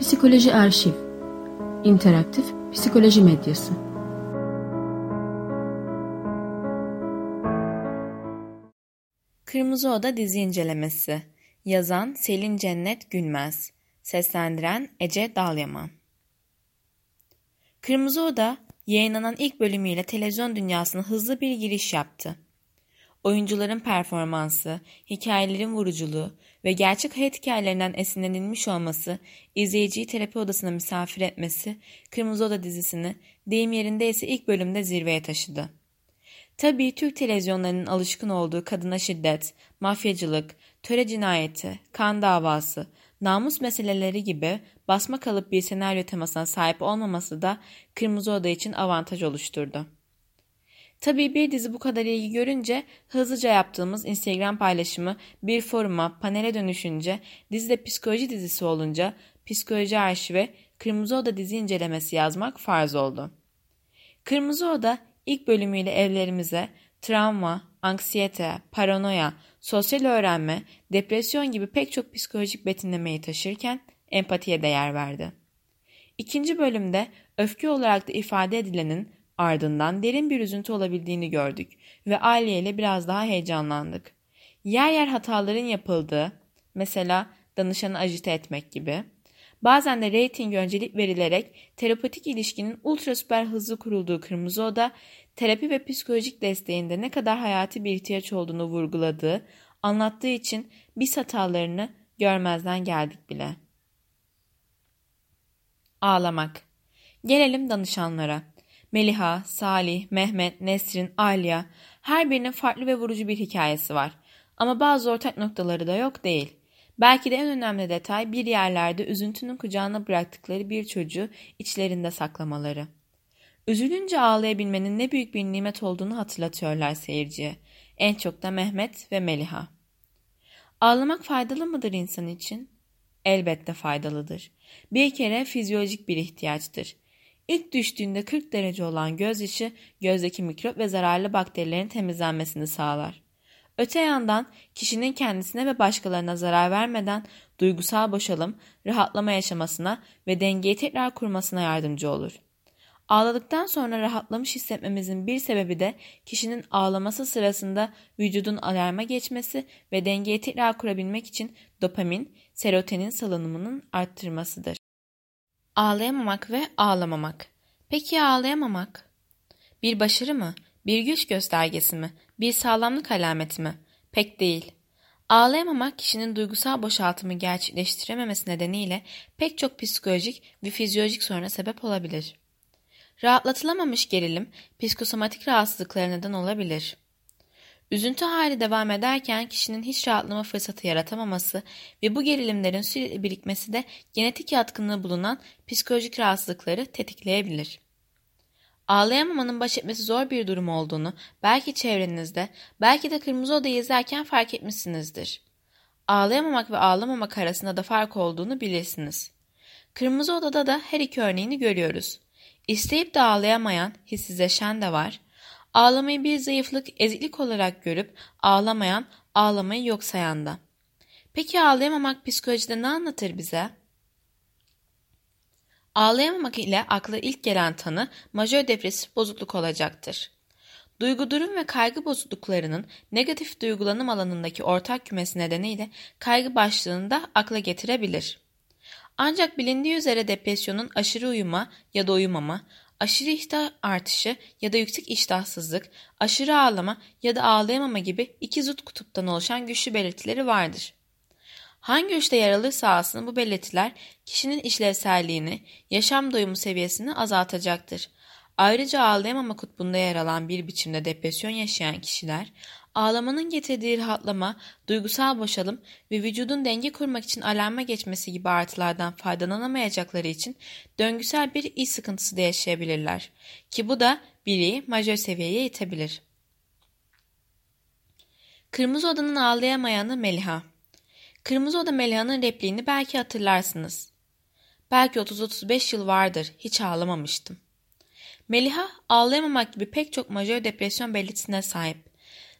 Psikoloji Arşiv. İnteraktif Psikoloji Medyası. Kırmızı Oda dizi incelemesi. Yazan Selin Cennet Gülmez. Seslendiren Ece Dalyaman. Kırmızı Oda yayınlanan ilk bölümüyle televizyon dünyasına hızlı bir giriş yaptı. Oyuncuların performansı, hikayelerin vuruculuğu ve gerçek hayat hikayelerinden esinlenilmiş olması, izleyiciyi terapi odasına misafir etmesi, Kırmızı Oda dizisini deyim yerinde ise ilk bölümde zirveye taşıdı. Tabii Türk televizyonlarının alışkın olduğu kadına şiddet, mafyacılık, töre cinayeti, kan davası, namus meseleleri gibi basma kalıp bir senaryo temasına sahip olmaması da Kırmızı Oda için avantaj oluşturdu. Tabii bir dizi bu kadar ilgi görünce hızlıca yaptığımız Instagram paylaşımı bir foruma, panele dönüşünce dizide psikoloji dizisi olunca psikoloji arşive Kırmızı Oda dizi incelemesi yazmak farz oldu. Kırmızı Oda ilk bölümüyle evlerimize travma, anksiyete, paranoya, sosyal öğrenme, depresyon gibi pek çok psikolojik betimlemeyi taşırken empatiye değer verdi. İkinci bölümde öfke olarak da ifade edilenin ardından derin bir üzüntü olabildiğini gördük ve aileyle biraz daha heyecanlandık. Yer yer hataların yapıldığı, mesela danışanı ajite etmek gibi, bazen de reyting öncelik verilerek terapetik ilişkinin ultra süper hızlı kurulduğu Kırmızı Oda, terapi ve psikolojik desteğinde ne kadar hayati bir ihtiyaç olduğunu vurguladığı, anlattığı için biz hatalarını görmezden geldik bile. Ağlamak. Gelelim danışanlara. Meliha, Salih, Mehmet, Nesrin, Alya her birinin farklı ve vurucu bir hikayesi var. Ama bazı ortak noktaları da yok değil. Belki de en önemli detay bir yerlerde üzüntünün kucağına bıraktıkları bir çocuğu içlerinde saklamaları. Üzülünce ağlayabilmenin ne büyük bir nimet olduğunu hatırlatıyorlar seyirciye. En çok da Mehmet ve Meliha. Ağlamak faydalı mıdır insan için? Elbette faydalıdır. Bir kere fizyolojik bir ihtiyaçtır. İlk düştüğünde 40 derece olan gözyaşı gözdeki mikrop ve zararlı bakterilerin temizlenmesini sağlar. Öte yandan kişinin kendisine ve başkalarına zarar vermeden duygusal boşalım, rahatlama yaşamasına ve dengeyi tekrar kurmasına yardımcı olur. Ağladıktan sonra rahatlamış hissetmemizin bir sebebi de kişinin ağlaması sırasında vücudun alarma geçmesi ve dengeyi tekrar kurabilmek için dopamin, serotonin salınımının arttırmasıdır. Ağlayamamak ve ağlamamak. Peki ya ağlayamamak? Bir başarı mı? Bir güç göstergesi mi? Bir sağlamlık alameti mi? Pek değil. Ağlayamamak kişinin duygusal boşaltımı gerçekleştirememesi nedeniyle pek çok psikolojik ve fizyolojik soruna sebep olabilir. Rahatlatılamamış gerilim psikosomatik rahatsızlıklara neden olabilir. Üzüntü hali devam ederken kişinin hiç rahatlama fırsatı yaratamaması ve bu gerilimlerin sürekli birikmesi de genetik yatkınlığı bulunan psikolojik rahatsızlıkları tetikleyebilir. Ağlayamamanın baş etmesi zor bir durum olduğunu belki çevrenizde, belki de Kırmızı Oda'yı izlerken fark etmişsinizdir. Ağlayamamak ve ağlamamak arasında da fark olduğunu bilirsiniz. Kırmızı Oda'da da her iki örneğini görüyoruz. İsteyip de ağlayamayan, hissizleşen de var. Ağlamayı bir zayıflık, eziklik olarak görüp ağlamayan, ağlamayı yok sayan da. Peki ağlayamamak psikolojide ne anlatır bize? Ağlayamamak ile akla ilk gelen tanı majör depresif bozukluk olacaktır. Duygu durum ve kaygı bozukluklarının negatif duygulanım alanındaki ortak kümesi nedeniyle kaygı başlığını da akla getirebilir. Ancak bilindiği üzere depresyonun aşırı uyuma ya da uyumama, aşırı iştah artışı ya da yüksek iştahsızlık, aşırı ağlama ya da ağlayamama gibi iki zıt kutuptan oluşan güçlü belirtileri vardır. Hangi uçta yer alırsa alsın bu belirtiler kişinin işlevselliğini, yaşam doyumu seviyesini azaltacaktır. Ayrıca ağlayamama kutbunda yer alan bir biçimde depresyon yaşayan kişiler, ağlamanın getirdiği rahatlama, duygusal boşalım ve vücudun denge kurmak için alarma geçmesi gibi artılardan faydalanamayacakları için döngüsel bir iç sıkıntısı da yaşayabilirler. Ki bu da biri majör seviyeye itebilir. Kırmızı Oda'nın ağlayamayanı Meliha Kırmızı Oda Meliha'nın repliğini belki hatırlarsınız. Belki 30-35 yıl vardır, hiç ağlamamıştım. Meliha ağlayamamak gibi pek çok majör depresyon belirtisine sahip.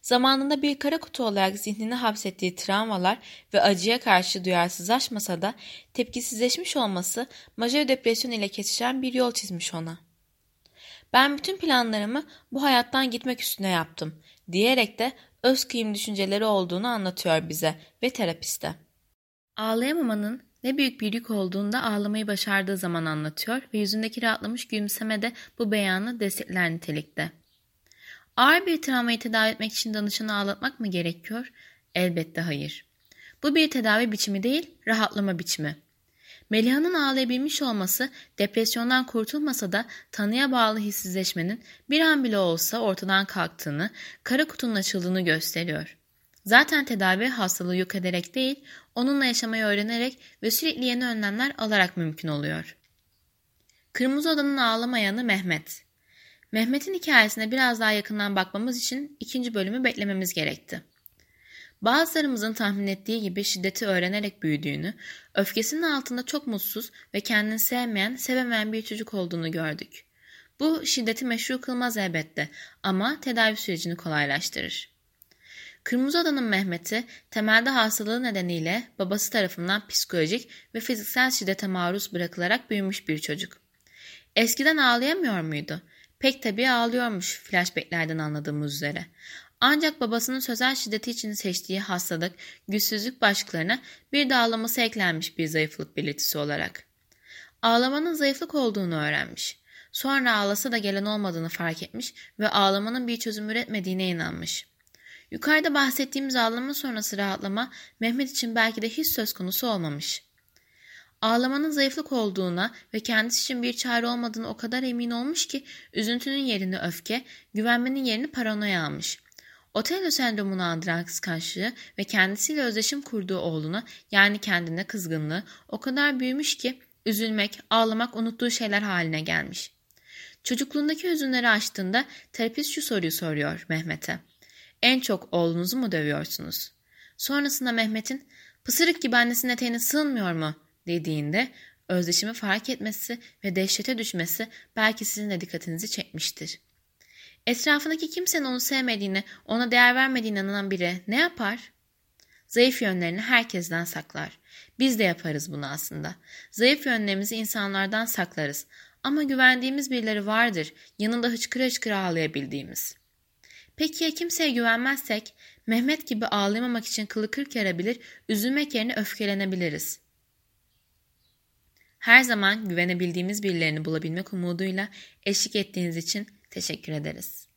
Zamanında bir kara kutu olarak zihnini hapsettiği travmalar ve acıya karşı duyarsızlaşmasa da tepkisizleşmiş olması majör depresyon ile kesişen bir yol çizmiş ona. Ben bütün planlarımı bu hayattan gitmek üstüne yaptım diyerek de öz kıyım düşünceleri olduğunu anlatıyor bize ve terapiste. Ağlayamamanın ne büyük bir yük olduğunda ağlamayı başardığı zaman anlatıyor ve yüzündeki rahatlamış gülümseme de bu beyanı destekler nitelikte. Ağır bir travmayı tedavi etmek için danışanı ağlatmak mı gerekiyor? Elbette hayır. Bu bir tedavi biçimi değil, rahatlama biçimi. Meliha'nın ağlayabilmiş olması depresyondan kurtulmasa da tanıya bağlı hissizleşmenin bir an bile olsa ortadan kalktığını, kara kutunun açıldığını gösteriyor. Zaten tedavi hastalığı yok ederek değil, onunla yaşamayı öğrenerek ve sürekli yeni önlemler alarak mümkün oluyor. Kırmızı Oda'nın ağlamayanı Mehmet. Mehmet'in hikayesine biraz daha yakından bakmamız için ikinci bölümü beklememiz gerekti. Bazılarımızın tahmin ettiği gibi şiddeti öğrenerek büyüdüğünü, öfkesinin altında çok mutsuz ve kendini sevmeyen, sevemeyen bir çocuk olduğunu gördük. Bu şiddeti meşru kılmaz elbette ama tedavi sürecini kolaylaştırır. Kırmızı Oda'nın Mehmet'i temelde hastalığı nedeniyle babası tarafından psikolojik ve fiziksel şiddete maruz bırakılarak büyümüş bir çocuk. Eskiden ağlayamıyor muydu? Pek tabii ağlıyormuş flashbacklerden anladığımız üzere. Ancak babasının sözel şiddeti için seçtiği hastalık, güçsüzlük başlıklarına bir de ağlaması eklenmiş bir zayıflık belirtisi olarak. Ağlamanın zayıflık olduğunu öğrenmiş. Sonra ağlasa da gelen olmadığını fark etmiş ve ağlamanın bir çözüm üretmediğine inanmış. Yukarıda bahsettiğimiz ağlama sonrası rahatlama Mehmet için belki de hiç söz konusu olmamış. Ağlamanın zayıflık olduğuna ve kendisi için bir çare olmadığını o kadar emin olmuş ki üzüntünün yerini öfke, güvenmenin yerini paranoya almış. Otello sendromunu andıran kıskançlığı ve kendisiyle özdeşim kurduğu oğluna yani kendine kızgınlığı o kadar büyümüş ki üzülmek, ağlamak unuttuğu şeyler haline gelmiş. Çocukluğundaki hüzünleri açtığında terapist şu soruyu soruyor Mehmet'e. En çok oğlunuzu mu dövüyorsunuz? Sonrasında Mehmet'in pısırık gibi annesinin eteğine sığınmıyor mu dediğinde özdeşimi fark etmesi ve dehşete düşmesi belki sizin de dikkatinizi çekmiştir. Etrafındaki kimsenin onu sevmediğine, ona değer vermediğine inanan biri ne yapar? Zayıf yönlerini herkesten saklar. Biz de yaparız bunu aslında. Zayıf yönlerimizi insanlardan saklarız. Ama güvendiğimiz birileri vardır, yanında hıçkıra hıçkıra ağlayabildiğimiz. Peki ya kimseye güvenmezsek, Mehmet gibi ağlayamamak için kılı kırk yarabilir, üzülmek yerine öfkelenebiliriz. Her zaman güvenebildiğimiz birilerini bulabilmek umuduyla eşlik ettiğiniz için teşekkür ederiz.